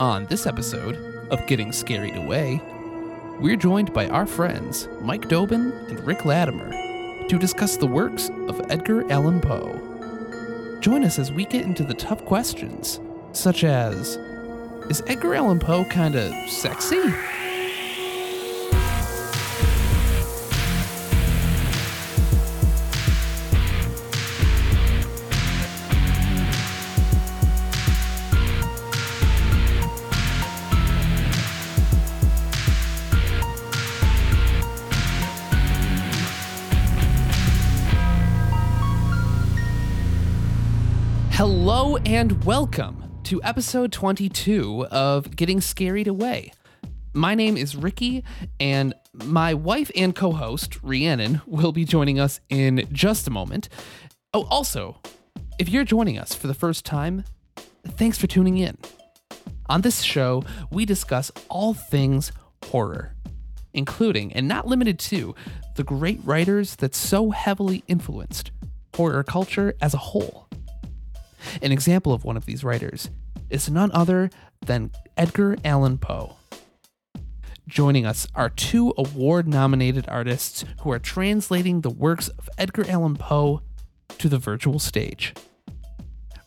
On this episode of Getting Scarried Away, we're joined by our friends Mike Dobin and Rick Latimer to discuss the works of Edgar Allan Poe. Join us as we get into the tough questions, such as Is Edgar Allan Poe kinda sexy? And welcome to episode 22 of Getting Scarried Away. My name is Ricky, and my wife and co host, Rhiannon, will be joining us in just a moment. Oh, also, if you're joining us for the first time, thanks for tuning in. On this show, we discuss all things horror, including and not limited to the great writers that so heavily influenced horror culture as a whole. An example of one of these writers is none other than Edgar Allan Poe. Joining us are two award nominated artists who are translating the works of Edgar Allan Poe to the virtual stage.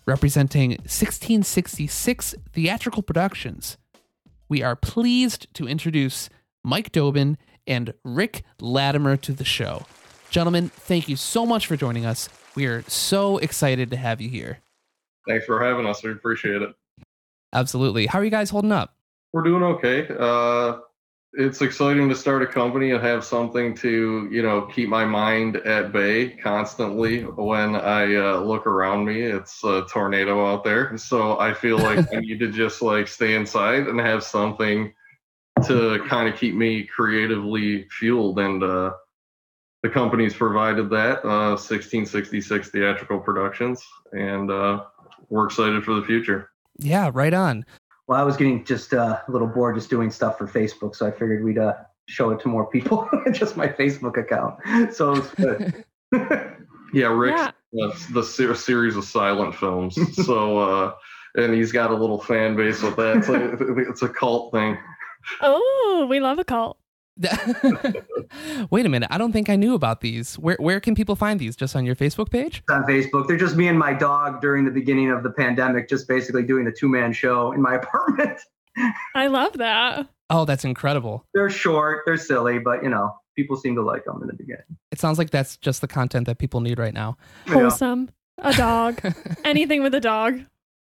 Representing 1666 theatrical productions, we are pleased to introduce Mike Dobin and Rick Latimer to the show. Gentlemen, thank you so much for joining us. We are so excited to have you here. Thanks for having us. We appreciate it. Absolutely. How are you guys holding up? We're doing okay. Uh, it's exciting to start a company and have something to, you know, keep my mind at bay constantly when I uh, look around me. It's a tornado out there. So I feel like I need to just like stay inside and have something to kind of keep me creatively fueled. And uh, the company's provided that uh, 1666 Theatrical Productions. And uh, we're excited for the future. Yeah, right on. Well, I was getting just uh, a little bored just doing stuff for Facebook, so I figured we'd uh, show it to more people just my Facebook account. So it's good. yeah, Rick's yeah. The ser- series of silent films. so, uh, and he's got a little fan base with that. It's, like, it's a cult thing. Oh, we love a cult. Wait a minute. I don't think I knew about these. Where where can people find these? Just on your Facebook page? On Facebook. They're just me and my dog during the beginning of the pandemic, just basically doing a two man show in my apartment. I love that. Oh, that's incredible. They're short, they're silly, but you know, people seem to like them in the beginning. It sounds like that's just the content that people need right now. Wholesome. A dog. Anything with a dog.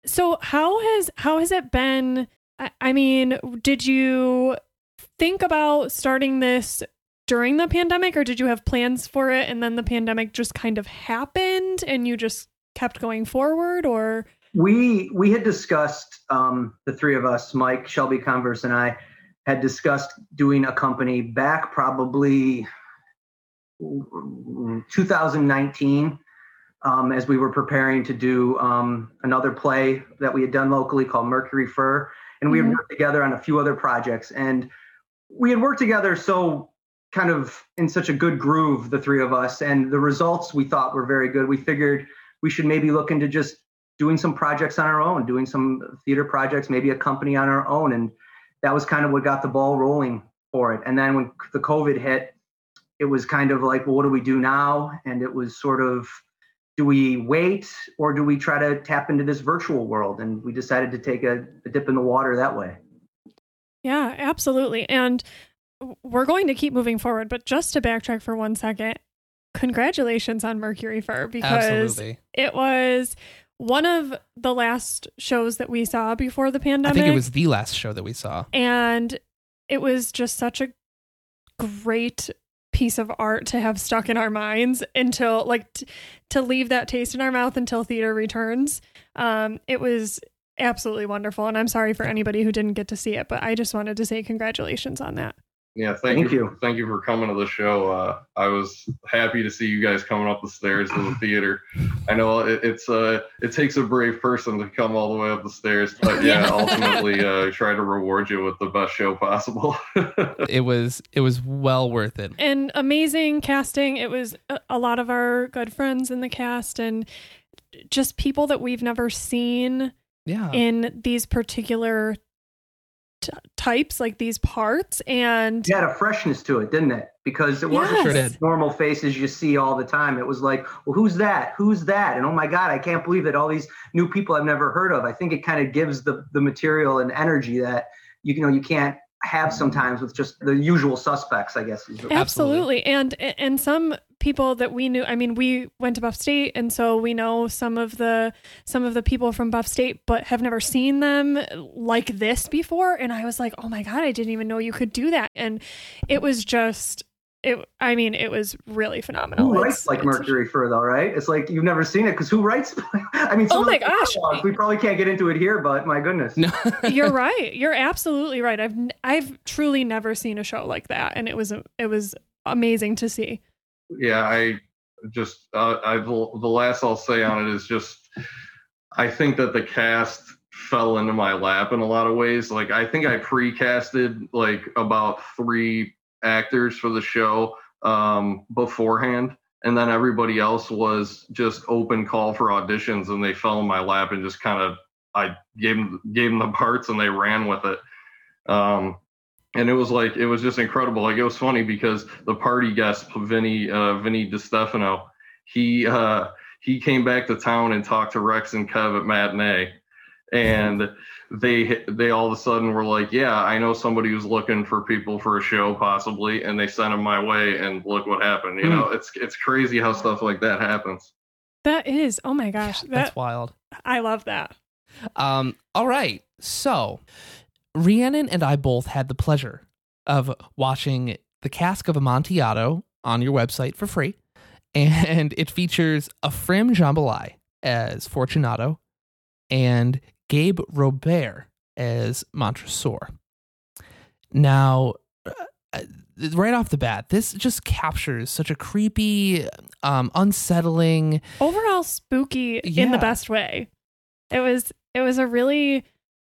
So how has how has it been? I, I mean, did you think about starting this during the pandemic or did you have plans for it and then the pandemic just kind of happened and you just kept going forward or? We we had discussed um, the three of us mike shelby converse and i had discussed doing a company back probably 2019 um, as we were preparing to do um, another play that we had done locally called mercury fur. And we mm-hmm. had worked together on a few other projects. And we had worked together so kind of in such a good groove, the three of us, and the results we thought were very good. We figured we should maybe look into just doing some projects on our own, doing some theater projects, maybe a company on our own. And that was kind of what got the ball rolling for it. And then when the COVID hit, it was kind of like, well, what do we do now? And it was sort of, do we wait or do we try to tap into this virtual world? And we decided to take a, a dip in the water that way. Yeah, absolutely. And we're going to keep moving forward, but just to backtrack for one second, congratulations on Mercury Fur because absolutely. it was one of the last shows that we saw before the pandemic. I think it was the last show that we saw. And it was just such a great piece of art to have stuck in our minds until like t- to leave that taste in our mouth until theater returns. Um it was absolutely wonderful. And I'm sorry for anybody who didn't get to see it, but I just wanted to say congratulations on that. Yeah, thank, thank you. you. Thank you for coming to the show. Uh, I was happy to see you guys coming up the stairs to the theater. I know it, it's uh, it takes a brave person to come all the way up the stairs, but yeah, ultimately uh, try to reward you with the best show possible. it was it was well worth it. And amazing casting. It was a, a lot of our good friends in the cast and just people that we've never seen yeah. in these particular types, like these parts, and it had a freshness to it, didn't it? Because it wasn't Yes. Sure just normal faces you see all the time. It was like, well, who's that? Who's that? And oh my God, I can't believe that all these new people I've never heard of. I think it kind of gives the the material and energy that you know you can't have sometimes with just the usual suspects. I guess. is Absolutely. And and some people that we knew, I mean, we went to Buff State and so we know some of the some of the people from Buff State but have never seen them like this before and I was like, "Oh my god, I didn't even know you could do that." And it was just it I mean, it was really phenomenal. Who It's- writes like it's- Mercury Fur though, right? It's like you've never seen it because who writes? I mean, Oh my gosh. dialogues, we probably can't get into it here, but my goodness. No. You're right. You're absolutely right. I've n- I've truly never seen a show like that and it was it was amazing to see. Yeah, I just uh, I the last I'll say on it is just I think that the cast fell into my lap in a lot of ways. Like I think I pre-casted like about three actors for the show um, beforehand, and then everybody else was just open call for auditions, and they fell in my lap and just kind of I gave them gave them the parts and they ran with it. Um, and it was like it was just incredible. Like it was funny because the party guest Vinny uh, Vinny DiStefano, he uh, he came back to town and talked to Rex and Kev at matinee, and they they all of a sudden were like, yeah, I know somebody who's looking for people for a show possibly, and they sent him my way, and look what happened. You Hmm. know, it's it's crazy how stuff like that happens. That is. Oh my gosh. That That's wild. I love that. Um, all right. So, Rhiannon and I both had the pleasure of watching The Cask of Amontillado on your website for free. And it features Ephraim Jambalaya as Fortunato and Gabe Robert as Montresor. Now, uh, right off the bat, this just captures such a creepy, um, unsettling, Overall spooky in the best way. It was it was a really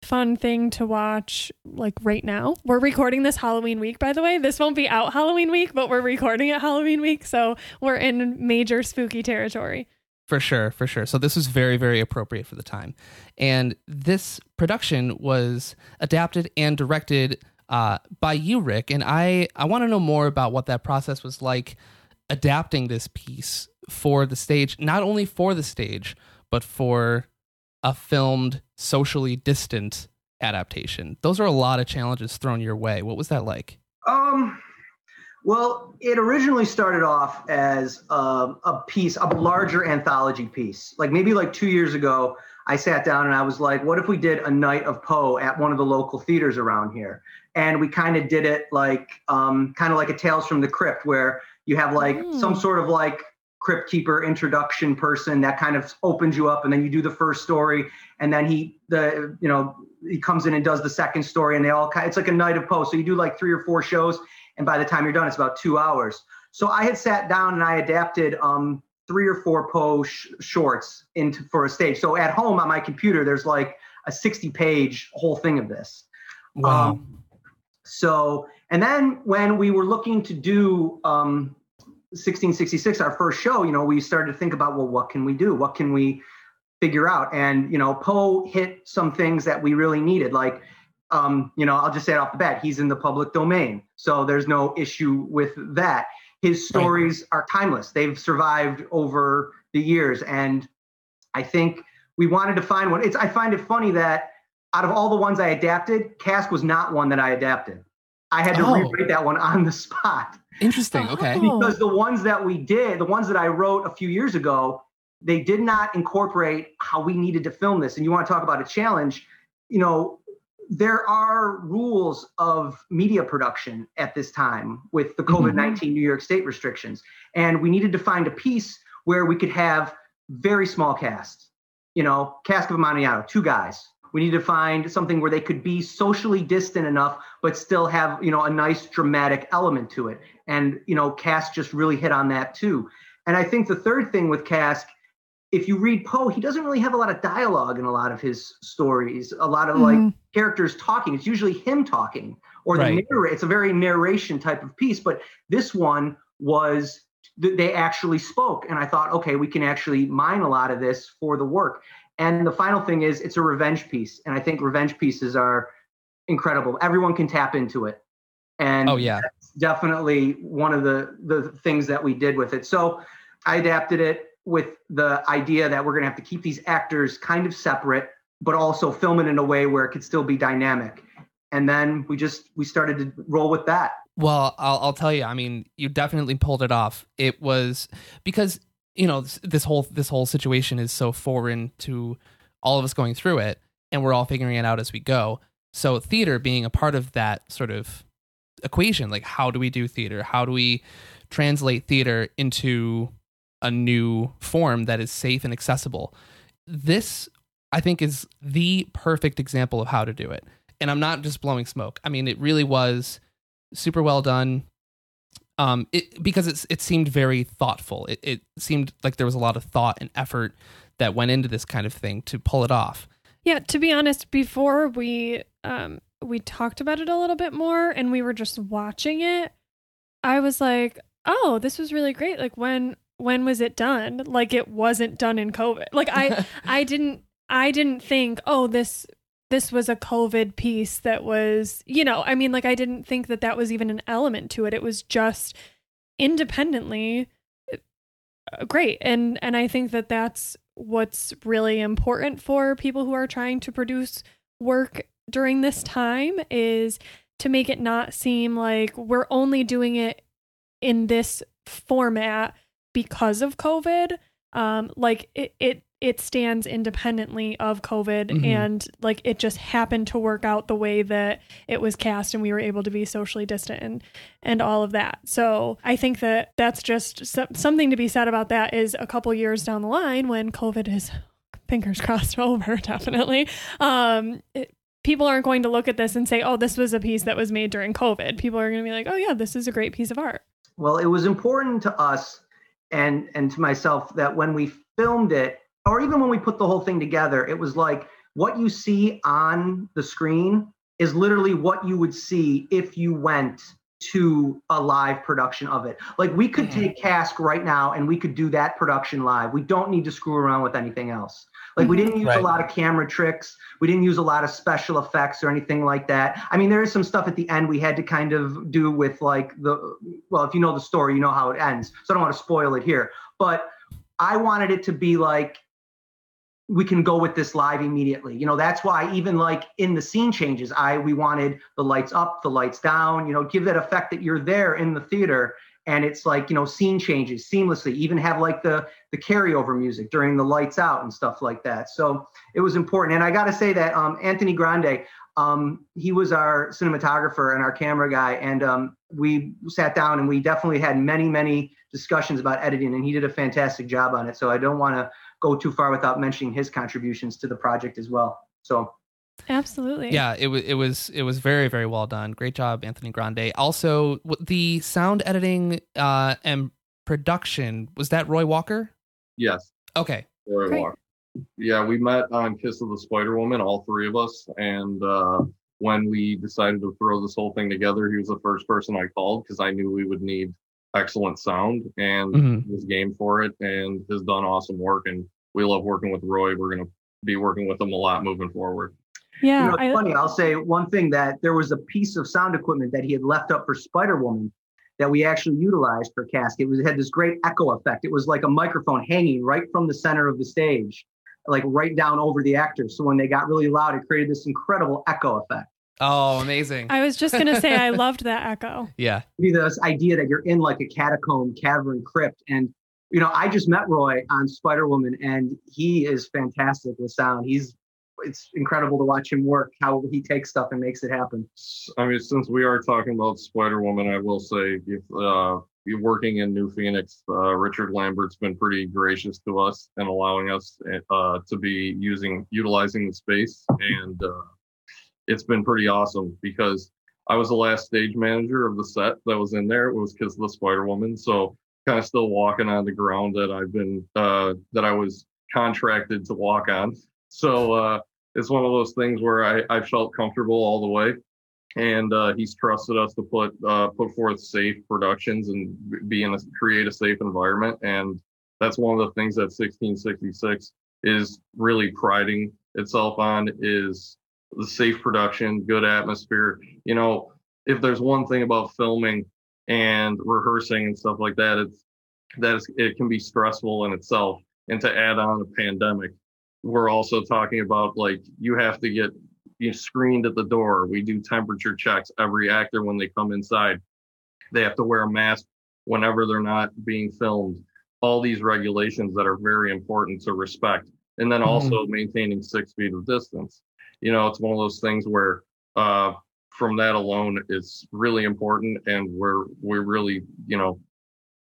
fun thing to watch like right now. We're recording this Halloween week by the way. This won't be out Halloween week, but we're recording it Halloween week, so we're in major spooky territory. For sure, for sure. So this was very, very appropriate for the time. And this production was adapted and directed uh, by you, Rick. And I, I want to know more about what that process was like adapting this piece for the stage, not only for the stage, but for a filmed, socially distant adaptation. Those are a lot of challenges thrown your way. What was that like? Um, well, it originally started off as a, a piece, a larger anthology piece. Like maybe like two years ago, I sat down and I was like, what if we did a night of Poe at one of the local theaters around here? And we kind of did it like, um, kind of like a Tales from the Crypt, where you have like Mm. some sort of like crypt keeper introduction person that kind of opens you up and then you do the first story and then he the you know he comes in and does the second story and they all kind it's like a night of post. So you do like three or four shows and by the time you're done it's about two hours. So i had sat down and i adapted um three or four poe sh- shorts into for a stage. So at home on my computer there's like a 60 page whole thing of this. Um, so, and then when we were looking to do um, 1666, our first show, you know, we started to think about, well, what can we do? What can we figure out? And, you know, Poe hit some things that we really needed. Like, um, you know, I'll just say it off the bat, he's in the public domain. So there's no issue with that. His stories are timeless. They've survived over the years. And I think we wanted to find one. It's I find it funny that out of all the ones I adapted, Cask was not one that I adapted. I had to Oh. rewrite that one on the spot Interesting. Okay. Because the ones that we did, the ones that I wrote a few years ago, they did not incorporate how we needed to film this. And you want to talk about a challenge, you know, there are rules of media production at this time with the mm-hmm. COVID 19 New York State restrictions. And we needed to find a piece where we could have very small cast, you know, Cask of Amontillado, two guys. We need to find something where they could be socially distant enough, but still have, you know, a nice dramatic element to it. And, you know, Cask just really hit on that too. And I think the third thing with Cask, if you read Poe, he doesn't really have a lot of dialogue in a lot of his stories, a lot of like Mhm. characters talking. It's usually him talking or the Right. narrator. It's a very narration type of piece. But this one was th- they actually spoke, and I thought, okay, we can actually mine a lot of this for the work. And the final thing is, it's a revenge piece, and I think revenge pieces are incredible. Everyone can tap into it. And oh yeah, definitely one of the the things that we did with it. So I adapted it with the idea that we're going to have to keep these actors kind of separate, but also film it in a way where it could still be dynamic. And then we just we started to roll with that. Well, I'll, I'll tell you. I mean, you definitely pulled it off. It was because you know this, this whole this whole situation is so foreign to all of us going through it, and we're all figuring it out as we go. So theater being a part of that sort of equation, like how do we do theater? How do we translate theater into a new form that is safe and accessible? This, I think, is the perfect example of how to do it. And I'm not just blowing smoke. I mean, it really was super well done. Um, it because it's it seemed very thoughtful. It it seemed like there was a lot of thought and effort that went into this kind of thing to pull it off. Yeah, to be honest, before we um we talked about it a little bit more and we were just watching it, I was like, "Oh, this was really great. Like when when was it done? Like it wasn't done in COVID. Like I I didn't I didn't think, "Oh, this this was a COVID piece that was, you know, I mean, like I didn't think that that was even an element to it. It was just independently uh, great, and and I think that that's what's really important for people who are trying to produce work during this time is to make it not seem like we're only doing it in this format because of COVID. Um, like it, it it stands independently of COVID mm-hmm. and like it just happened to work out the way that it was cast and we were able to be socially distant and and all of that. So I think that that's just so- something to be said about that is a couple years down the line when COVID is fingers crossed over definitely um it, people aren't going to look at this and say, oh, this was a piece that was made during COVID. People are going to be like, oh, yeah, this is a great piece of art. Well, it was important to us and and to myself that when we filmed it, or even when we put the whole thing together, it was like what you see on the screen is literally what you would see if you went to a live production of it. Like we could take Cask right now and we could do that production live. We don't need to screw around with anything else. Like we didn't use right. a lot of camera tricks. We didn't use a lot of special effects or anything like that. I mean, there is some stuff at the end we had to kind of do with like the well, if you know the story, you know how it ends. So I don't want to spoil it here. But I wanted it to be like we can go with this live immediately. You know, that's why even like in the scene changes, I we wanted the lights up, the lights down, you know, give that effect that you're there in the theater. And it's like you know scene changes seamlessly even have like the the carryover music during the lights out and stuff like that. So it was important. And i got to say that um, anthony grande um, he was our cinematographer and our camera guy. And um, we sat down and we definitely had many many discussions about editing and he did a fantastic job on it. So i don't want to go too far without mentioning his contributions to the project as well so Absolutely. Yeah, it was it was it was very very well done. Great job, Anthony Grande. Also, the sound editing uh, and production was that Roy Walker? Yes. Okay. Roy Great. Walker. Yeah, we met on Kiss of the Spider Woman, all three of us, and uh, when we decided to throw this whole thing together, he was the first person I called because I knew we would need excellent sound, and mm-hmm. was game for it, and has done awesome work. And we love working with Roy. We're gonna be working with him a lot moving forward. Yeah, you know, it's I, funny. I'll say one thing that there was a piece of sound equipment that he had left up for Spider Woman that we actually utilized for Cask. It was it had this great echo effect. It was like a microphone hanging right from the center of the stage, like right down over the actors. So when they got really loud, it created this incredible echo effect. Oh, amazing! I was just gonna say I loved that echo. Yeah, this idea that you're in like a catacomb, cavern, crypt, and you know, I just met Roy on Spider Woman, and he is fantastic with sound. He's it's incredible to watch him work how he takes stuff and makes it happen i mean since we are talking about spider woman i will say if uh you're working in new phoenix uh, richard lambert's been pretty gracious to us and allowing us uh, to be using utilizing the space and uh, it's been pretty awesome because i was the last stage manager of the set that was in there. It was because of the spider woman. So kind of still walking on the ground that i've been uh, that i was contracted to walk on. So uh, it's one of those things where I, I felt comfortable all the way, and uh, he's trusted us to put uh, put forth safe productions and be in a create a safe environment, and that's one of the things that 1666 is really priding itself on is the safe production, good atmosphere. You know, if there's one thing about filming and rehearsing and stuff like that, it's that is, it can be stressful in itself. And to add on a pandemic, we're also talking about like you have to get you screened at the door. We do temperature checks every actor when they come inside. They have to wear a mask whenever they're not being filmed. All these regulations that are very important to respect. And then also mm-hmm. maintaining six feet of distance. You know, it's one of those things where uh, from that alone, it's really important. And we're, we really, you know,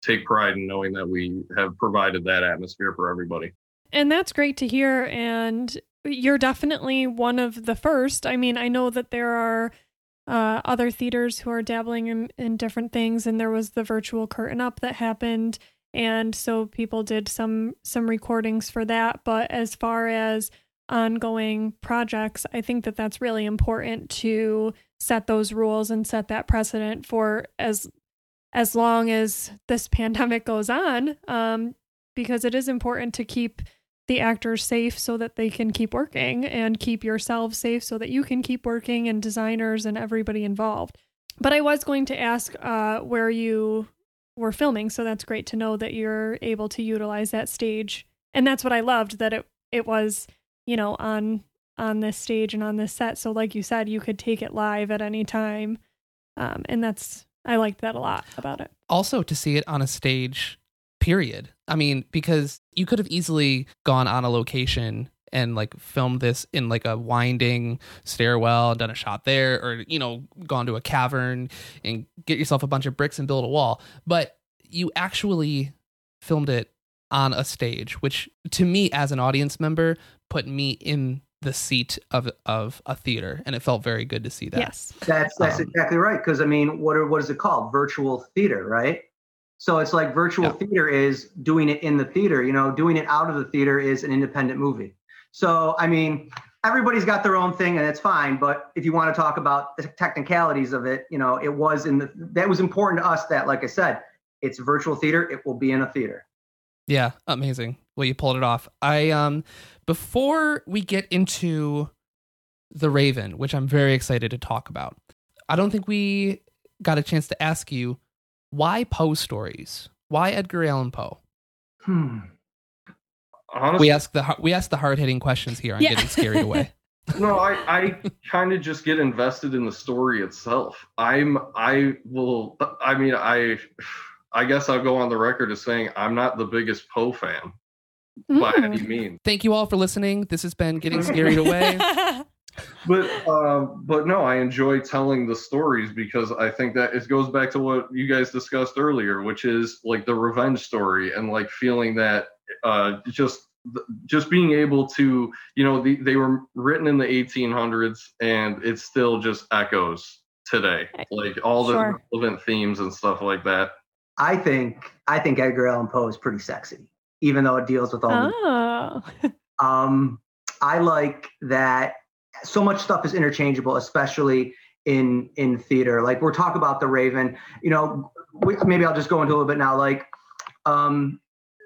take pride in knowing that we have provided that atmosphere for everybody. And that's great to hear. And you're definitely one of the first. I mean, I know that there are uh, other theaters who are dabbling in, in different things, and there was the virtual curtain up that happened, and so people did some some recordings for that. But as far as ongoing projects, I think that that's really important to set those rules and set that precedent for as as long as this pandemic goes on, um, because it is important to keep the actors safe so that they can keep working and keep yourselves safe so that you can keep working and designers and everybody involved. But I was going to ask uh, where you were filming, so that's great to know that you're able to utilize that stage. And that's what I loved that it it was, you know, on on this stage and on this set. So like you said, you could take it live at any time. Um, and that's I liked that a lot about it. Also to see it on a stage period. I mean, because you could have easily gone on a location and like filmed this in like a winding stairwell and done a shot there or you know gone to a cavern and get yourself a bunch of bricks and build a wall but you actually filmed it on a stage which to me as an audience member put me in the seat of of a theater and it felt very good to see that yes that's that's um, exactly right because i mean what are, what is it called virtual theater right so it's like virtual yeah. theater is doing it in the theater, you know, doing it out of the theater is an independent movie. So, I mean, everybody's got their own thing and it's fine. But if you want to talk about the technicalities of it, you know, it was in the, that was important to us that, like I said, it's virtual theater. It will be in a theater. Yeah. Amazing. Well, you pulled it off. I, um, before we get into the Raven, which I'm very excited to talk about, I don't think we got a chance to ask you why Poe stories? Why Edgar Allan Poe? Hmm. Honestly, we ask the we ask the hard hitting questions here on yeah. getting scared away. no, I I kind of just get invested in the story itself. I'm I will I mean I I guess I'll go on the record as saying I'm not the biggest Poe fan mm. by any means. Thank you all for listening. This has been getting scared away. but uh, but no, I enjoy telling the stories because I think that it goes back to what you guys discussed earlier, which is like the revenge story and like feeling that uh, just just being able to you know the, they were written in the 1800s and it still just echoes today like all the sure. relevant themes and stuff like that i think i think edgar allan poe is pretty sexy even though it deals with all oh. um i like that so much stuff is interchangeable, especially in in theater. Like we're talking about the Raven. You know, we, maybe I'll just go into a little bit now. Like um,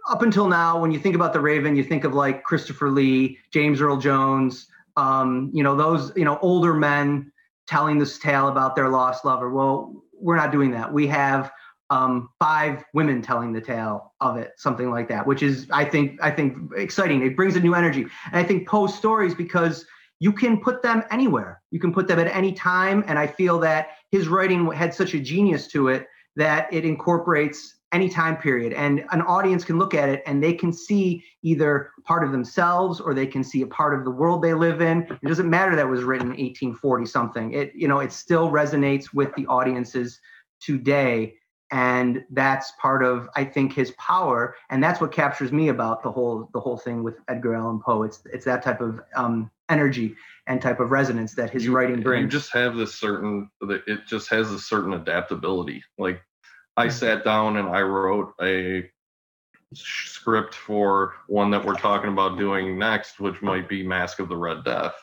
up until now, when you think about the Raven, you think of like Christopher Lee, James Earl Jones. Um, you know, those you know older men telling this tale about their lost lover. Well, we're not doing that. We have um, five women telling the tale of it, something like that, which is I think I think exciting. It brings a new energy, and I think Poe's stories because you can put them anywhere. You can put them at any time. And I feel that his writing had such a genius to it that it incorporates any time period. And an audience can look at it and they can see either part of themselves or they can see a part of the world they live in. It doesn't matter that was written in 1840 something. It, you know, it still resonates with the audiences today and that's part of i think his power. And that's what captures me about the whole the whole thing with edgar allan poe. It's it's that type of um, energy and type of resonance that his you, writing brings. you just have this certain it just has a certain adaptability. Like i mm-hmm. sat down and i wrote a script for one that we're talking about doing next which might be mask of the red death.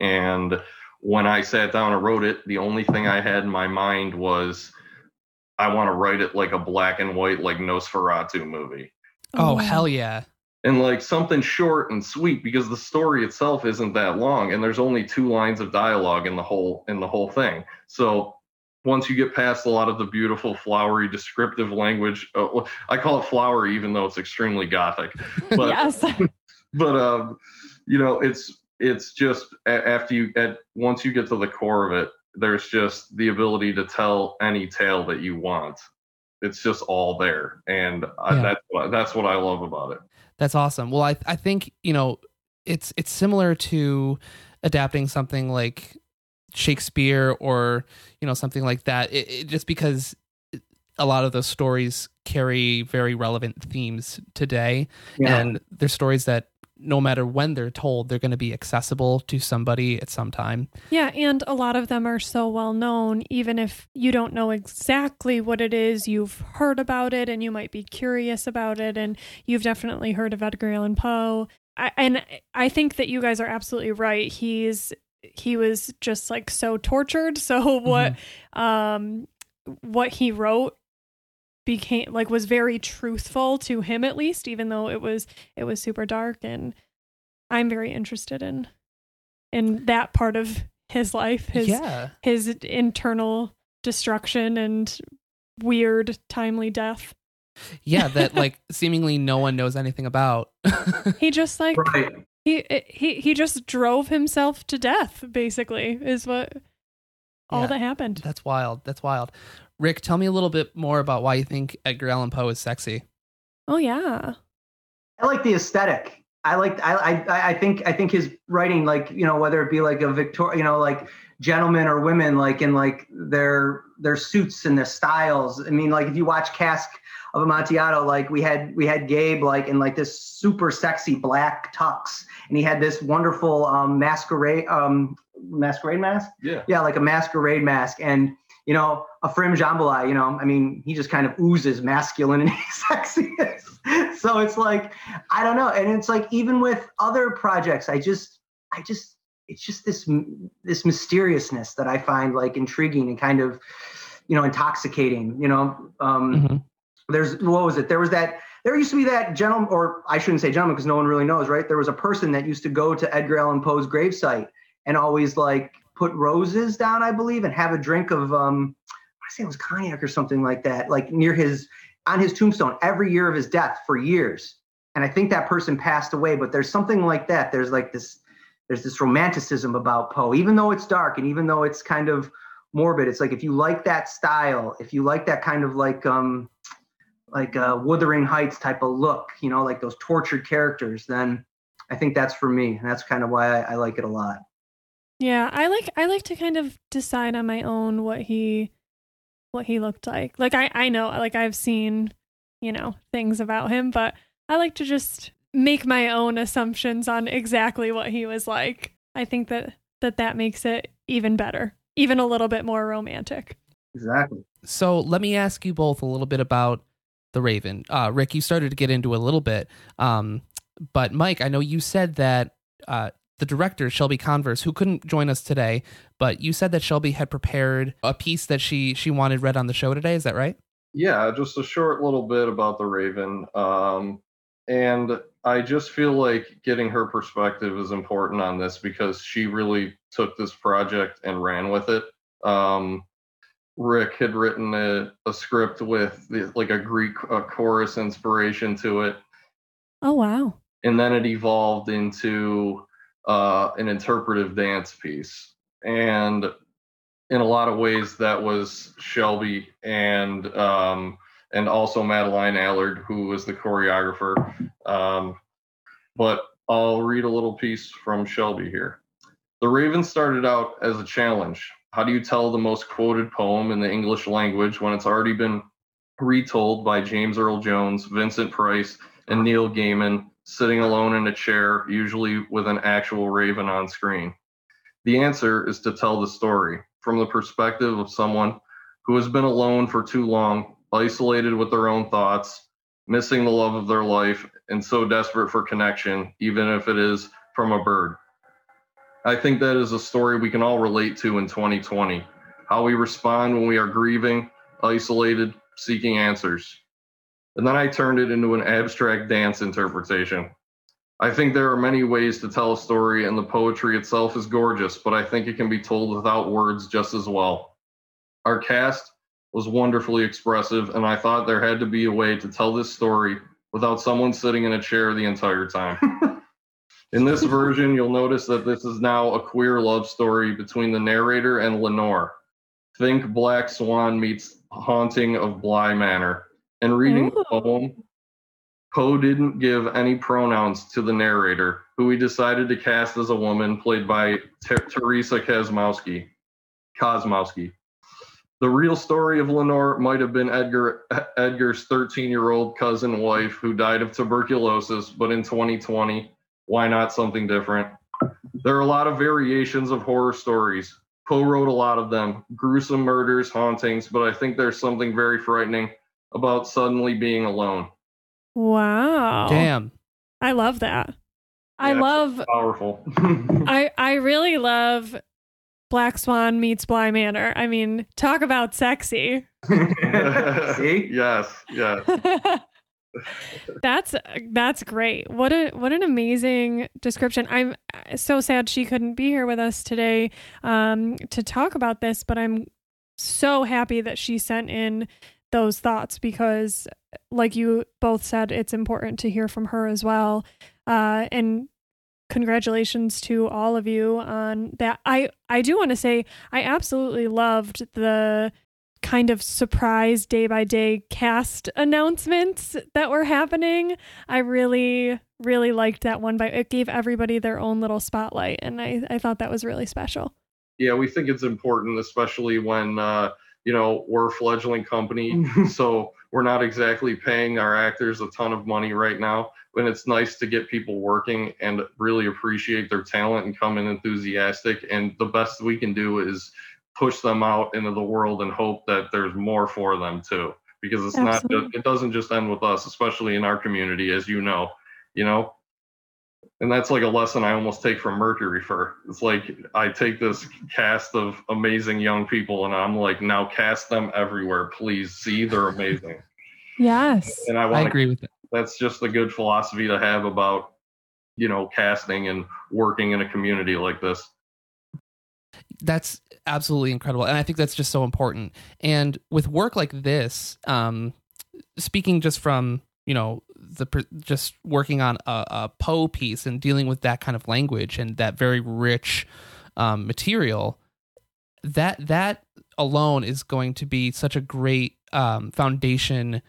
And when i sat down and wrote it the only thing i had in my mind was I want to write it like a black and white, like Nosferatu movie. Oh, hell yeah. and like something short and sweet because the story itself isn't that long and there's only two lines of dialogue in the whole in the whole thing so once you get past a lot of the beautiful flowery descriptive language uh, i call it flowery even though it's extremely gothic but yes. but um you know it's it's just a- after you at once you get to the core of it there's just the ability to tell any tale that you want it's just all there and I, that's what that's what i love about it That's awesome. Well, I I think you know it's it's similar to adapting something like Shakespeare or you know something like that. It, it, just because a lot of those stories carry very relevant themes today, Yeah. and they're stories that no matter when they're told, they're going to be accessible to somebody at some time. Yeah, and a lot of them are so well known, even if you don't know exactly what it is, you've heard about it and you might be curious about it, and you've definitely heard of Edgar Allan Poe. I, and I think that you guys are absolutely right. He's he was just like so tortured. So what um what he wrote became like was very truthful to him at least, even though it was it was super dark and I'm very interested in in that part of his life, his yeah, his internal destruction and weird timely death. yeah, that like seemingly no one knows anything about. He just like right. he he he just drove himself to death basically is what all Yeah. that happened. That's wild. That's wild. Rick, tell me a little bit more about why you think Edgar Allan Poe is sexy. Oh yeah. I like the aesthetic. I like I, I I think I think his writing, like you know, whether it be like a Victor, you know, like gentlemen or women, like in like their their suits and their styles. I mean, like if you watch Cask of Amontillado, like we had we had Gabe like in like this super sexy black tux, and he had this wonderful um, masquerade um, masquerade mask. yeah Yeah, like a masquerade mask, and you know, Ephraim Jambalaya, you know, I mean, he just kind of oozes masculine and sexiness. so it's like, I don't know. And it's like, even with other projects, I just, I just, it's just this, this mysteriousness that I find like intriguing and kind of, you know, intoxicating, you know, um, Mhm. there's, what was it? There was that, there used to be that gentleman, or I shouldn't say gentleman because no one really knows, right? There was a person that used to go to Edgar Allan Poe's gravesite and always like put roses down, I believe, and have a drink of um I say it was cognac or something like that, like near his on his tombstone every year of his death for years. And I think that person passed away, but there's something like that. There's like this there's this romanticism about Poe, even though it's dark and even though it's kind of morbid. It's like if you like that style, if you like that kind of like um like uh Wuthering Heights type of look, you know, like those tortured characters, then I think that's for me. And that's kind of why I, I like it a lot. Yeah, I like I like to kind of decide on my own what he what he looked like. Like I I know like I've seen, you know, things about him, but I like to just make my own assumptions on exactly what he was like. I think that that that makes it even better, even a little bit more romantic. Exactly. So let me ask you both a little bit about the Raven. Uh, Rick, you started to get into a little bit, um, but Mike, I know you said that uh, the director Shelby Converse, who couldn't join us today, but you said that Shelby had prepared a piece that she she wanted read on the show today. Is that right? Yeah, just a short little bit about the Raven. Um, and I just feel like getting her perspective is important on this because she really took this project and ran with it. Um, Rick had written a, a script with the, like a Greek uh chorus inspiration to it, Oh wow. and then it evolved into uh, an interpretive dance piece. And in a lot of ways, that was Shelby and um, and also Madeline Allard, who was the choreographer. Um, but I'll read a little piece from Shelby here. The Raven started out as a challenge. How do you tell the most quoted poem in the English language when it's already been retold by James Earl Jones, Vincent Price, and Neil Gaiman, sitting alone in a chair, usually with an actual raven on screen? The answer is to tell the story from the perspective of someone who has been alone for too long, isolated with their own thoughts, missing the love of their life, and so desperate for connection, even if it is from a bird. I think that is a story we can all relate to in 2020. How we respond when we are grieving, isolated, seeking answers. And then I turned it into an abstract dance interpretation. I think there are many ways to tell a story, and the poetry itself is gorgeous, but I think it can be told without words just as well. Our cast was wonderfully expressive, and I thought there had to be a way to tell this story without someone sitting in a chair the entire time. in this version, you'll notice that this is now a queer love story between the narrator and Lenore. Think Black Swan meets Haunting of Bly Manor. And reading the poem, Poe didn't give any pronouns to the narrator, who he decided to cast as a woman, played by Ter- Teresa Kazmowski. Kosmowski. The real story of Lenore might have been Edgar Edgar's 13-year-old cousin wife who died of tuberculosis, but in 2020, why not something different? There are a lot of variations of horror stories. Poe wrote a lot of them, gruesome murders, hauntings, but I think there's something very frightening about suddenly being alone. Wow. Damn. I love that. I love Powerful. I I really love Black Swan meets Bly Manor. I mean, talk about sexy. See? Yes, yes. that's that's great. What a what an amazing description. I'm so sad she couldn't be here with us today um, to talk about this, but I'm so happy that she sent in those thoughts because, like you both said, it's important to hear from her as well. Uh, and congratulations to all of you on that. I I do want to say I absolutely loved the kind of surprise day by day cast announcements that were happening. I really, really liked that one. But it gave everybody their own little spotlight, and I, I thought that was really special. Yeah, we think it's important, especially when uh, you know we're a fledgling company, so we're not exactly paying our actors a ton of money right now. And it's nice to get people working and really appreciate their talent and come in enthusiastic. And the best we can do is push them out into the world and hope that there's more for them too. Because it's not Absolutely. just, it doesn't just end with us, especially in our community, as you know. You know, and that's like a lesson I almost take from Mercury Fur. It's like I take this cast of amazing young people and I'm like, now cast them everywhere, please. See, they're amazing. Yes. And I I want to, agree with that. that's just a good philosophy to have about, you know, casting and working in a community like this. That's absolutely incredible. And I think that's just so important. And with work like this, um, speaking just from, you know, the just working on a, a Poe piece and dealing with that kind of language and that very rich um, material, that that alone is going to be such a great um, foundation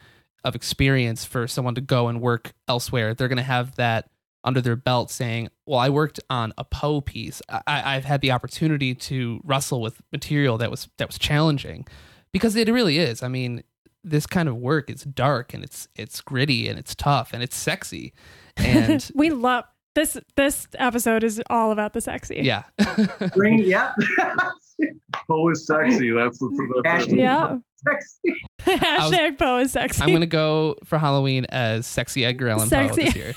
of experience for someone to go and work elsewhere. They're going to have that under their belt saying, "Well, I worked on a Poe piece. I, I've had the opportunity to wrestle with material that was that was challenging, because it really is. I mean, this kind of work is dark and it's it's gritty and it's tough and it's sexy, and we love this. This episode is all about the sexy. yeah, Bring, yeah. Poe is sexy. That's the that's it. Yeah. Sexy. Hashtag Poe is sexy. I'm gonna go for Halloween as sexy Edgar Allan Poe Sexy. this year.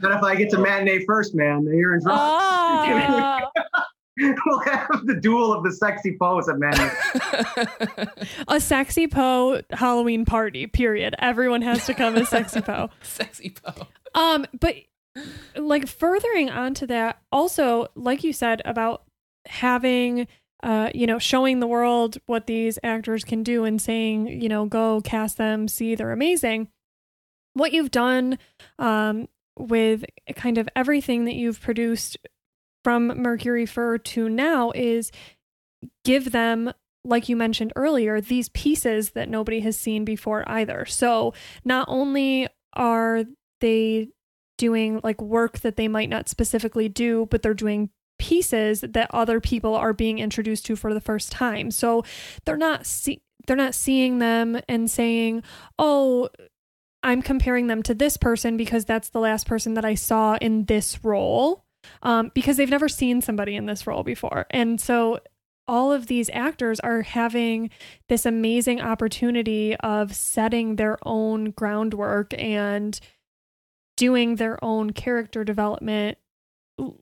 But if I get to matinee first, man, you're in trouble. Ah. we'll have the duel of the sexy pose at matinee. a sexy Poe Halloween party. Period. Everyone has to come as sexy Poe. sexy Poe. Um, but like furthering onto that, also, like you said about having uh, you know, showing the world what these actors can do and saying, you know, go cast them, see they're amazing. What you've done um with kind of everything that you've produced from Mercury Fur to now is give them like you mentioned earlier, these pieces that nobody has seen before either. So not only are they doing like work that they might not specifically do, but they're doing pieces that other people are being introduced to for the first time. So they're not see- they're not seeing them and saying, "Oh, I'm comparing them to this person because that's the last person that I saw in this role." Um, because they've never seen somebody in this role before. And so all of these actors are having this amazing opportunity of setting their own groundwork and doing their own character development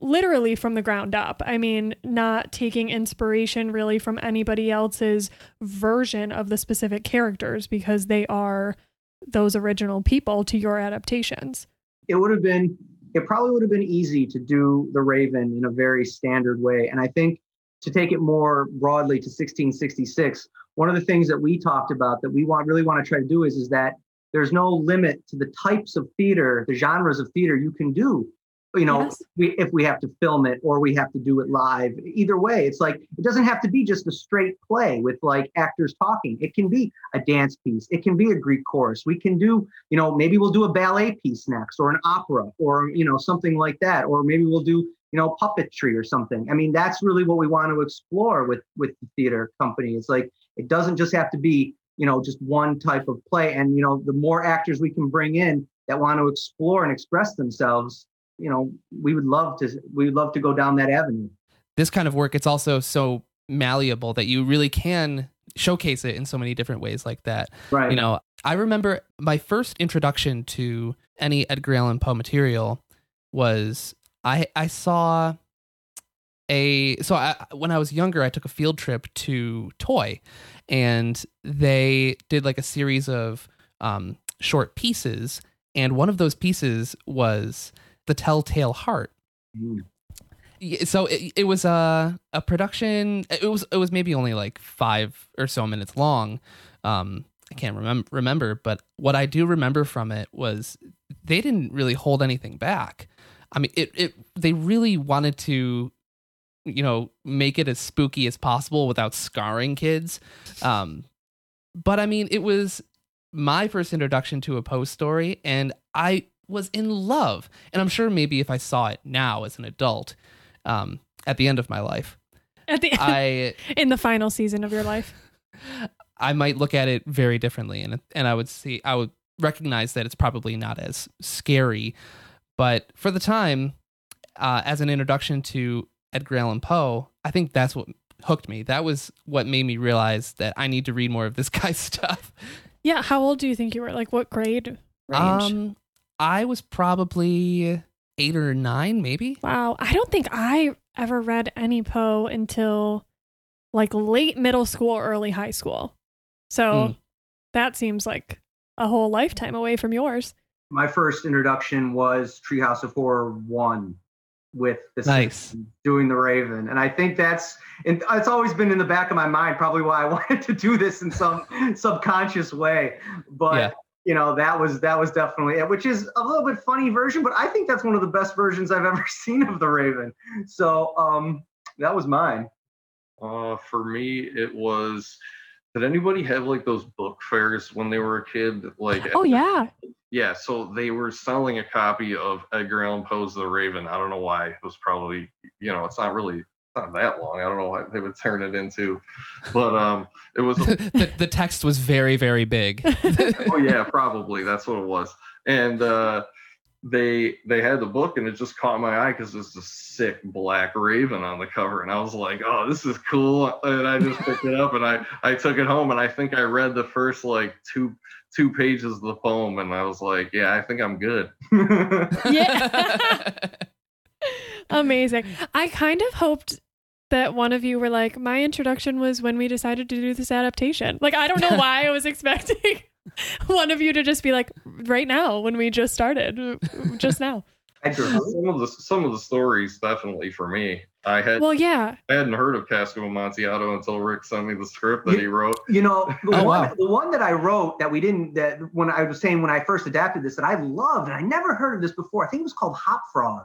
literally from the ground up. I mean, not taking inspiration really from anybody else's version of the specific characters because they are those original people to your adaptations. It would have been it probably would have been easy to do the Raven in a very standard way. And I think to take it more broadly to 1666, one of the things that we talked about that we want really want to try to do is is that there's no limit to the types of theater, the genres of theater you can do you know yes. we, if we have to film it or we have to do it live either way it's like it doesn't have to be just a straight play with like actors talking. It can be a dance piece. It can be a greek chorus. We can do you know maybe we'll do a ballet piece next or an opera or you know something like that. Or maybe we'll do you know puppetry or something. I mean that's really what we want to explore with with the theater company. It's like it doesn't just have to be you know just one type of play. And you know the more actors we can bring in that want to explore and express themselves you know, we would love to we would love to go down that avenue. This kind of work, it's also so malleable that you really can showcase it in so many different ways like that. Right. You know, I remember my first introduction to any Edgar Allan Poe material was I I saw a so I, when I was younger I took a field trip to Toy and they did like a series of um, short pieces and one of those pieces was the Telltale Heart. Mm. So it, it was a a production. It was it was maybe only like five or so minutes long. Um, I can't remember remember, but what I do remember from it was they didn't really hold anything back. I mean, it it they really wanted to, you know, make it as spooky as possible without scarring kids. Um, but I mean, it was my first introduction to a post story, and I was in love. And I'm sure maybe if I saw it now as an adult, um, at the end of my life, at the I in the final season of your life, I might look at it very differently, and and I would see I would recognize that it's probably not as scary, but for the time, uh, as an introduction to Edgar Allan Poe, I think that's what hooked me. That was what made me realize that I need to read more of this guy's stuff. Yeah, how old do you think you were? Like what grade range? Um, I was probably eight or nine, maybe. Wow. I don't think I ever read any Poe until like late middle school early high school. So mm. that seems like a whole lifetime away from yours. My first introduction was Treehouse of Horror 1 with the nice. doing the Raven. And I think that's and it's always been in the back of my mind probably why I wanted to do this in some subconscious way. But yeah you know that was that was definitely it which is a little bit funny version but i think that's one of the best versions i've ever seen of the raven. So um that was mine. Uh for me it was did anybody have like those book fairs when they were a kid? Like oh yeah. Yeah so they were selling a copy of edgar allan poe's the raven. I don't know why. It was probably you know it's not really not that long. I don't know what they would turn it into, but um, it was the, the text was very very big. oh yeah, probably that's what it was. And uh, they they had the book, and it just caught my eye because it's a sick black raven on the cover, and I was like, oh, this is cool. And I just picked it up, and I I took it home, and I think I read the first like two two pages of the poem, and I was like, yeah, I think I'm good. yeah. Amazing. I kind of hoped that one of you were like, my introduction was when we decided to do this adaptation. Like, I don't know why I was expecting one of you to just be like, right now, when we just started, just now. some of the some of the stories definitely for me. I had well, yeah. I hadn't heard of Cask of Amontillado until Rick sent me the script that you, he wrote. You know, the, oh, one, wow. the one that I wrote that we didn't that when I was saying when I first adapted this that I loved and I never heard of this before. I think it was called Hop Frog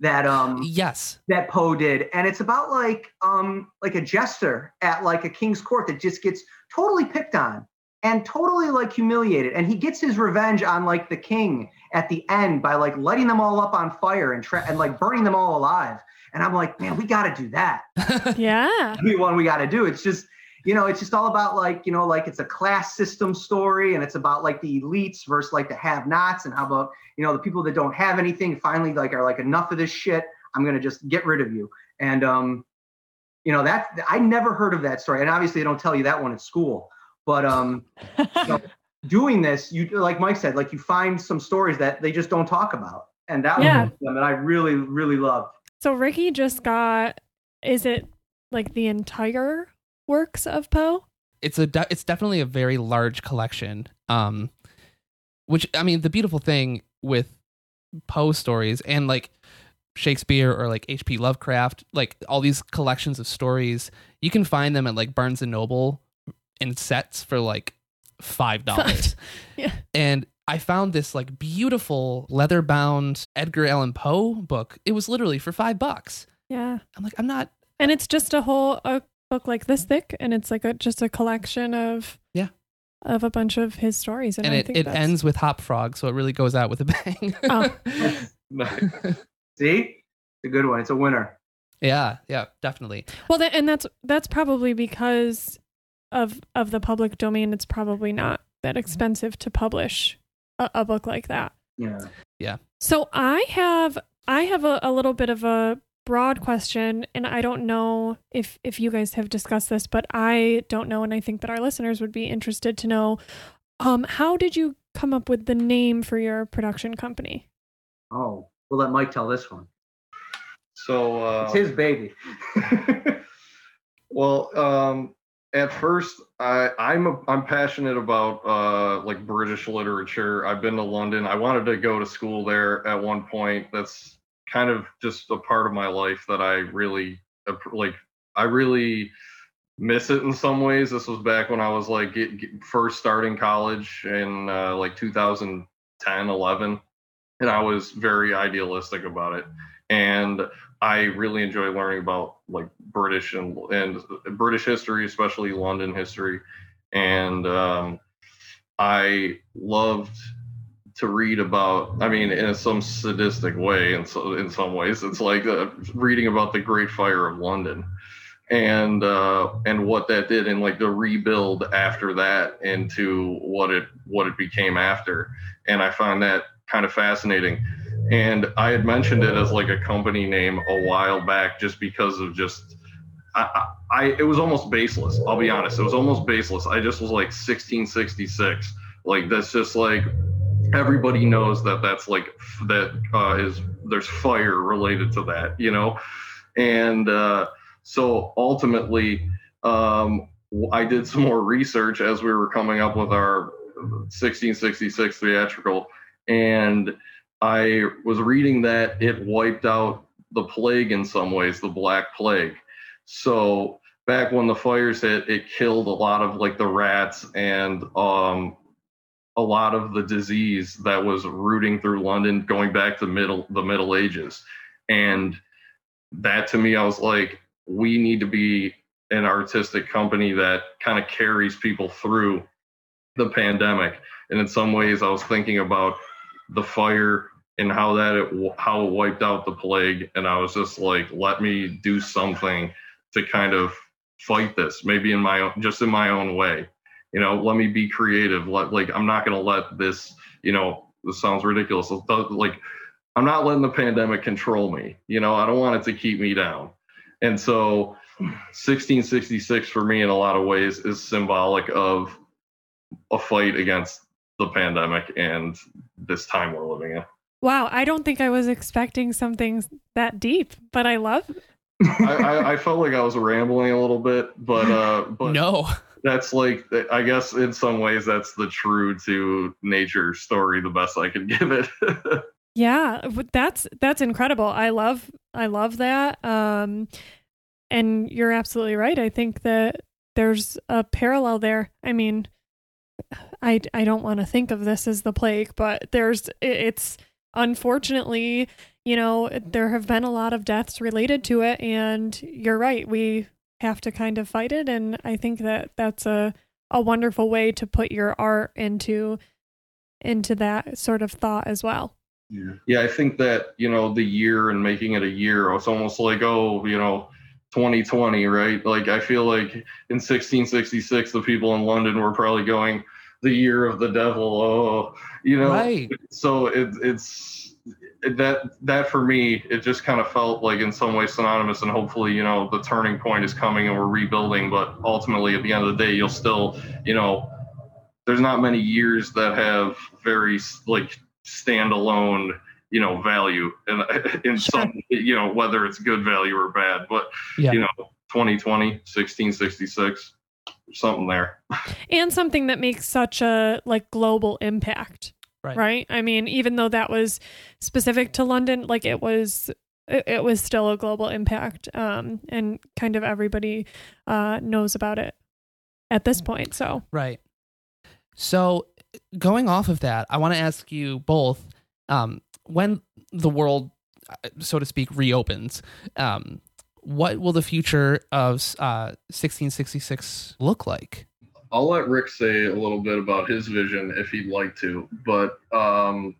that um yes that Poe did, and it's about like um like a jester at like a king's court that just gets totally picked on and totally like humiliated, and he gets his revenge on like the king at the end by like lighting them all up on fire and tra- and like burning them all alive. And I'm like, man, we got to do that. yeah, the one we got to do. It's just you know, it's just all about like, you know, like it's a class system story and it's about like the elites versus like the have nots and how about, you know, the people that don't have anything finally like are like enough of this shit. I'm going to just get rid of you. And, um, you know, that I never heard of that story. And obviously they don't tell you that one at school, but, um, doing this, you, like Mike said, like you find some stories that they just don't talk about. And that yeah. was them that I really, really loved. So Ricky just got, is it like the entire works of Poe? It's a de- it's definitely a very large collection. Um, which I mean, the beautiful thing with Poe stories and like Shakespeare or like H.P. Lovecraft, like all these collections of stories, you can find them at like Barnes and Noble in sets for like five dollars. Yeah. And I found this like beautiful leather bound Edgar Allan Poe book. It was literally for five bucks. Yeah. I'm like, I'm not And it's just a whole a book like this thick and it's like a just a collection of Yeah. of a bunch of his stories and, and I it, think it that's- ends with Hop Frog, so it really goes out with a bang. Oh. See, it's a good one. It's a winner. yeah, yeah, definitely. Well, that, and that's that's probably because of of the public domain. It's probably not that mm-hmm. expensive to publish a, a book like that. Yeah, yeah. So I have I have a, a little bit of a broad question, and I don't know if if you guys have discussed this, but I don't know, and I think that our listeners would be interested to know. Um, how did you come up with the name for your production company? Oh, we'll let Mike tell this one. So uh, It's his baby. well, um, at first, I, I'm a, I'm passionate about uh, like British literature. I've been to London. I wanted to go to school there at one point. That's kind of just a part of my life that I really like. I really miss it in some ways. This was back when I was like get, get- first starting college in uh, like 2010, 11, and I was very idealistic about it. And I really enjoy learning about like British and and British history, especially London history, and um, I loved to read about. I mean, in some sadistic way, and so in some ways, it's like uh, reading about the Great Fire of London, and uh, and what that did, and like the rebuild after that into what it what it became after, and I found that kind of fascinating and I had mentioned it as like a company name a while back, just because of just I, I, it was almost baseless. I'll be honest, it was almost baseless. I just was like 1666, like that's just like everybody knows that that's like that uh, is there's fire related to that, you know, and uh, so ultimately, um, I did some more research as we were coming up with our 1666 theatrical and I was reading that it wiped out the plague in some ways, the Black Plague. So back when the fires hit, it killed a lot of like the rats and um, a lot of the disease that was rooting through London, going back to middle the Middle Ages. And that to me, I was like, we need to be an artistic company that kind of carries people through the pandemic. And in some ways, I was thinking about the fire and how that it how it wiped out the plague and i was just like let me do something to kind of fight this maybe in my own just in my own way you know let me be creative let like i'm not going to let this you know this sounds ridiculous like i'm not letting the pandemic control me you know i don't want it to keep me down and so 1666 for me in a lot of ways is symbolic of a fight against the pandemic and this time we're living in Wow, I don't think I was expecting something that deep, but I love. I, I, I felt like I was rambling a little bit, but uh, but no. That's like I guess in some ways that's the true to nature story, the best I could give it. Yeah, that's that's incredible. I love I love that. Um, and you're absolutely right. I think that there's a parallel there. I mean, I I don't want to think of this as the plague, but there's it's unfortunately, you know, there have been a lot of deaths related to it, and you're right. We have to kind of fight it, and I think that that's a a wonderful way to put your art into into that sort of thought as well. yeah, yeah, I think that you know the year and making it a year, it's almost like oh, you know. 2020, right? Like I feel like in 1666, the people in London were probably going, "The year of the devil." Oh, you know, Right. so it, it's it, that that for me it just kind of felt like in some way synonymous and hopefully you know the turning point is coming and we're rebuilding but ultimately at the end of the day you'll still you know there's not many years that have very like standalone you know value and in Sure. some you know whether it's good value or bad but Yeah. you know 2020 1666 something there and something that makes such a like global impact right. right? I mean, even though that was specific to London, like it was it, it was still a global impact. Um, and kind of everybody uh knows about it at this point. So Right. So going off of that, I want to ask you both um when the world uh, so to speak reopens, um what will the future of uh 1666 look like? I'll let Rick say a little bit about his vision if he'd like to, but um,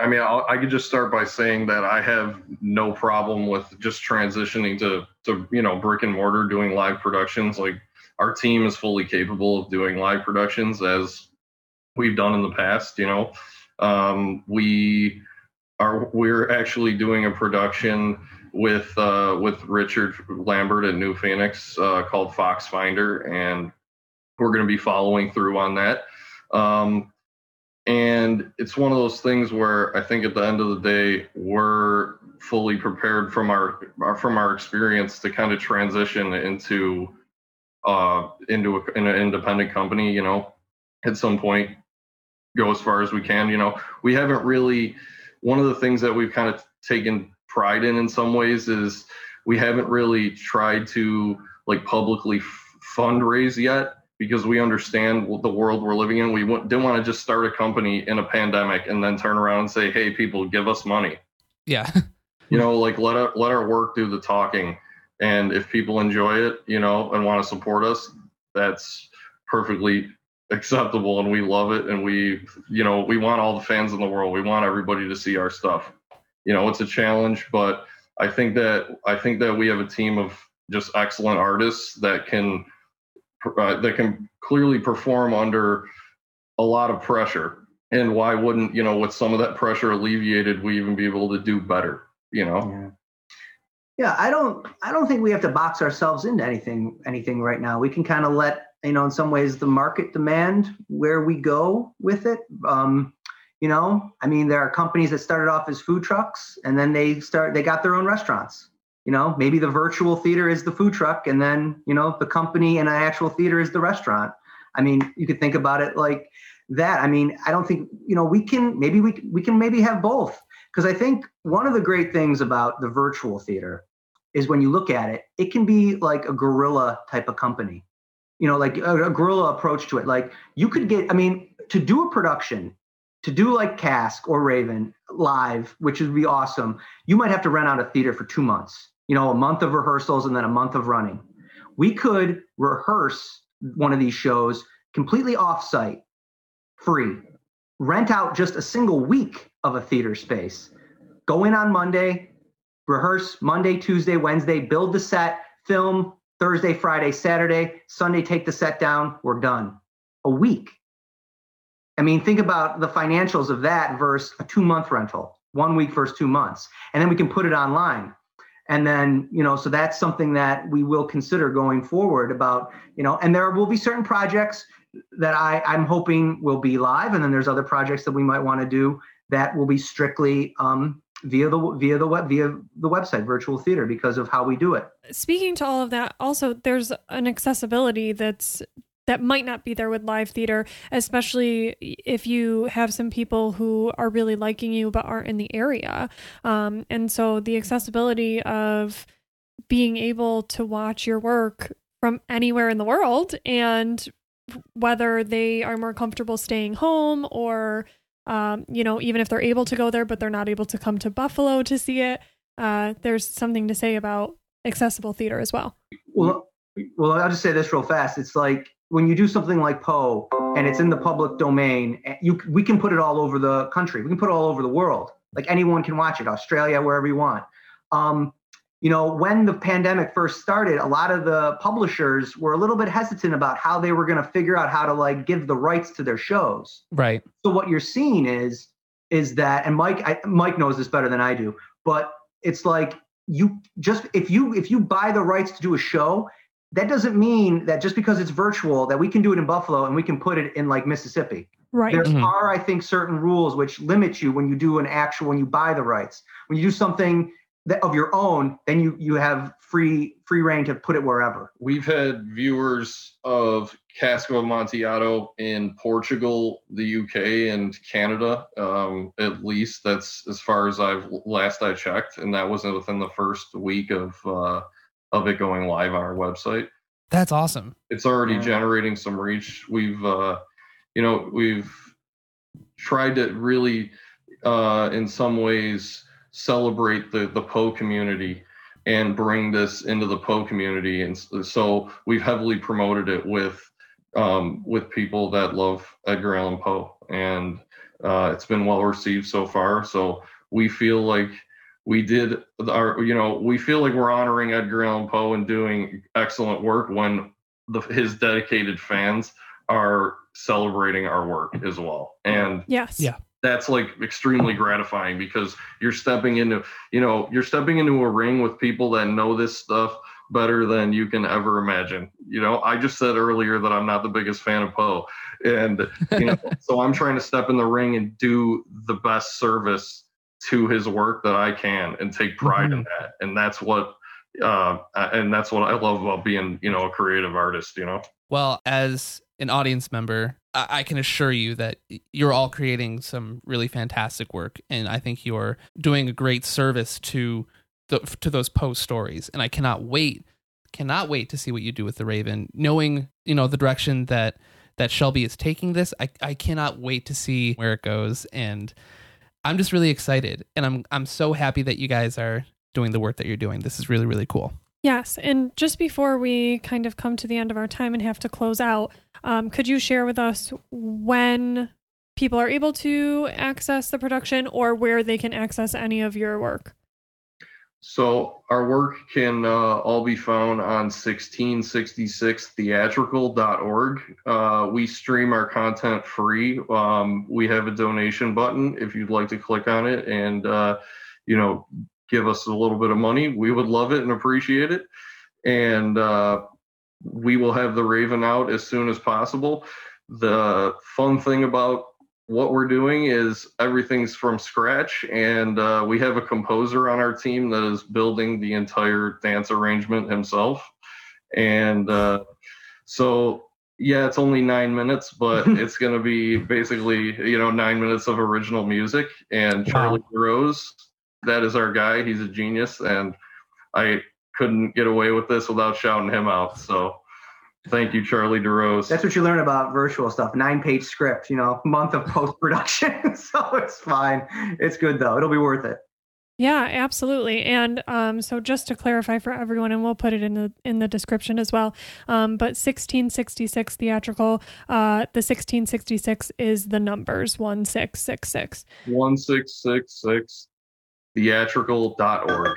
I mean, I'll, i could just start by saying that I have no problem with just transitioning to to you know brick and mortar doing live productions. Like our team is fully capable of doing live productions as we've done in the past. You know, um, we are we're actually doing a production with uh, with Richard Lambert at New Phoenix uh, called Foxfinder, and we're going to be following through on that. Um, and it's one of those things where I think at the end of the day, we're fully prepared from our, from our experience to kind of transition into uh, into a, in an independent company. You know, at some point, go as far as we can. You know, we haven't really. One of the things that we've kind of taken pride in, in some ways, is we haven't really tried to like publicly fundraise yet because we understand the world we're living in. We didn't want to just start a company in a pandemic and then turn around and say, "Hey, people, give us money." Yeah. you know, like let our let our work do the talking, and if people enjoy it, you know, and want to support us, that's perfectly acceptable, and we love it, and we, you know, we want all the fans in the world. We want everybody to see our stuff. You know, it's a challenge, but I think that I think that we have a team of just excellent artists that can uh, that can clearly perform under a lot of pressure. And why wouldn't you know with some of that pressure alleviated, we even be able to do better? You know. Yeah. Yeah, I don't. I don't think we have to box ourselves into anything. Anything right now. We can kind of let you know, in some ways, the market demand where we go with it. Um, you know, I mean, there are companies that started off as food trucks, and then they start. They got their own restaurants you know maybe the virtual theater is the food truck and then you know the company and an actual theater is the restaurant. I mean you could think about it like that. I mean i don't think you know we can maybe we, we can maybe have both. Because i think one of the great things about the virtual theater is when you look at it it can be like a guerrilla type of company. You know like a, a guerrilla approach to it. Like you could get i mean to do a production to do like cask or raven live which would be awesome you might have to rent out a theater for two months you know, a month of rehearsals and then a month of running. We could rehearse one of these shows completely offsite, free, rent out just a single week of a theater space, go in on Monday, rehearse Monday, Tuesday, Wednesday, build the set, film Thursday, Friday, Saturday, Sunday, take the set down, we're done. A week. I mean, think about the financials of that versus a two month rental, one week versus two months. And then we can put it online and then you know so that's something that we will consider going forward about you know and there will be certain projects that i i'm hoping will be live and then there's other projects that we might want to do that will be strictly um, via the via the web via the website virtual theater because of how we do it. Speaking to all of that also there's an accessibility that's that might not be there with live theater, especially if you have some people who are really liking you but aren't in the area. Um, and so the accessibility of being able to watch your work from anywhere in the world and whether they are more comfortable staying home or um, you know even if they're able to go there but they're not able to come to buffalo to see it uh, there's something to say about accessible theater as well well well i'll just say this real fast it's like when you do something like Poe and it's in the public domain, eh, you we can put it all over the country. We can put it all over the world. Like anyone can watch it, Australia, wherever you want. Um, you know, when the pandemic first started, a lot of the publishers were a little bit hesitant about how they were going to figure out how to like give the rights to their shows. Right. So what you're seeing is is that, and Mike, I, Mike knows this better than I do, but it's like you just if you if you buy the rights to do a show that doesn't mean that just because it's virtual that we can do it in Buffalo and we can put it in like Mississippi. Right. There mm-hmm. are, I think, certain rules which limit you when you do an actual when you buy the rights. When you do something that of your own, then you you have free free reign to put it wherever. We've had viewers of Cask of Amontillado in Portugal, the UK, and Canada. Um, at least that's as far as I've last I checked, and that wasn't within the first week of uh, of it going live on our website. That's awesome. It's already Yeah. generating some reach. We've, uh, you know, we've tried to really, uh, in some ways, celebrate the the Poe community and bring this into the Poe community. And so we've heavily promoted it with um, with people that love Edgar Allan Poe, and uh, it's been well received so far. So we feel like we did our, you know, we feel like we're honoring Edgar Allan Poe and doing excellent work when the, his dedicated fans are celebrating our work as well. And Yes. Yeah. that's like extremely gratifying because you're stepping into you know you're stepping into a ring with people that know this stuff better than you can ever imagine you know i just said earlier that i'm not the biggest fan of poe and you know so i'm trying to step in the ring and do the best service to his work that i can and take pride in that and that's what uh and that's what i love about being you know a creative artist you know Well, as an audience member, I, I can assure you that you're all creating some really fantastic work, and I think you're doing a great service to the to those post stories. And I cannot wait, cannot wait to see what you do with the Raven. Knowing you know the direction that that Shelby is taking this, I I cannot wait to see where it goes. And I'm just really excited, and I'm I'm so happy that you guys are doing the work that you're doing. This is really really cool. Yes. And just before we kind of come to the end of our time and have to close out, um, could you share with us when people are able to access the production or where they can access any of your work? So our work can uh, all be found on 1666theatrical.org. Uh, we stream our content free. Um, we have a donation button if you'd like to click on it and, uh, you know, give us a little bit of money. We would love it and appreciate it. And uh, we will have the Raven out as soon as possible. The fun thing about what we're doing is everything's from scratch and uh, we have a composer on our team that is building the entire dance arrangement himself. And uh, so yeah it's only nine minutes but it's going to be basically you know nine minutes of original music. And charlie rose that is our guy. He's a genius and i couldn't get away with this without shouting him out so thank you charlie DeRose. That's what you learn about virtual stuff. Nine page script, you know, month of post production. so it's fine. It's good though. It'll be worth it. Yeah, absolutely. And um, so just to clarify for everyone, and we'll put it in the in the description as well. Um, but 1666 theatrical, uh, the 1666 is the numbers one six six six. 1666 theatrical.org.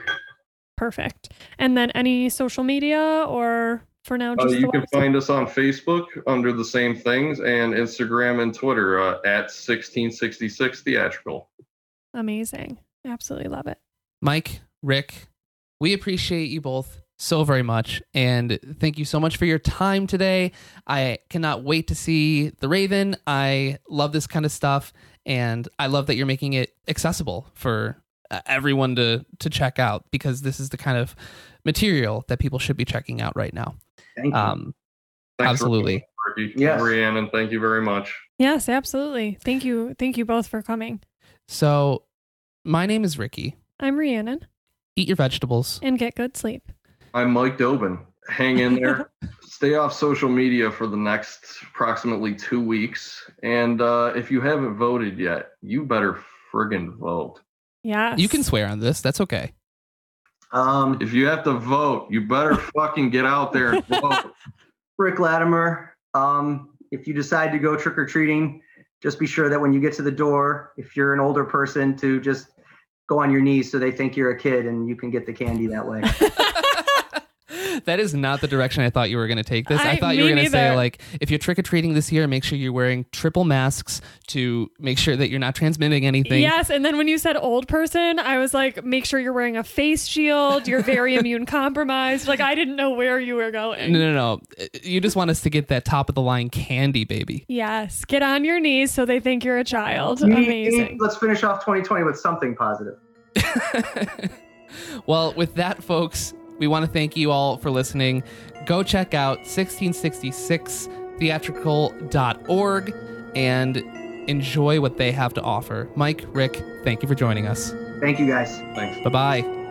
Perfect. And then any social media or for now Uh, you can website? find us on Facebook under the same things and Instagram and Twitter uh, at 1666 theatrical. amazing. Absolutely love it. Mike, Rick, we appreciate you both so very much. And thank you so much for your time today. I cannot wait to see The Raven. I love this kind of stuff. And I love that you're making it accessible for uh, everyone to, to check out because this is the kind of material that people should be checking out right now. Thank you. Um, Thanks absolutely. For, Ricky, Yes. Rhiannon, thank you very much. Yes, absolutely. Thank you. Thank you both for coming. So, my name is Ricky. I'm Rhiannon Eat your vegetables. and get good sleep. I'm Mike Dobin. Hang in there. Stay off social media for the next approximately two weeks. And uh, if you haven't voted yet, you better friggin' vote. Yeah. You can swear on this. That's okay. Um, If you have to vote, you better fucking get out there and vote. Rick Latimer, um, if you decide to go trick or treating, just be sure that when you get to the door, if you're an older person, to just go on your knees so they think you're a kid and you can get the candy that way. that is not the direction I thought you were going to take this. I, I- thought you were going to say like, if you're trick or treating this year, make sure you're wearing triple masks to make sure that you're not transmitting anything. Yes, and then when you said old person, I was like, make sure you're wearing a face shield. You're very immune compromised. Like I didn't know where you were going. No, no, no. You just want us to get that top of the line candy, baby. Yes, get on your knees so they think you're a child. You need- you need- Amazing. let's finish off 2020 with something positive. well, with that, folks, we want to thank you all for listening. Go check out 1666theatrical.org and enjoy what they have to offer. Mike, Rick, thank you for joining us. Thank you guys. Thanks. Bye bye.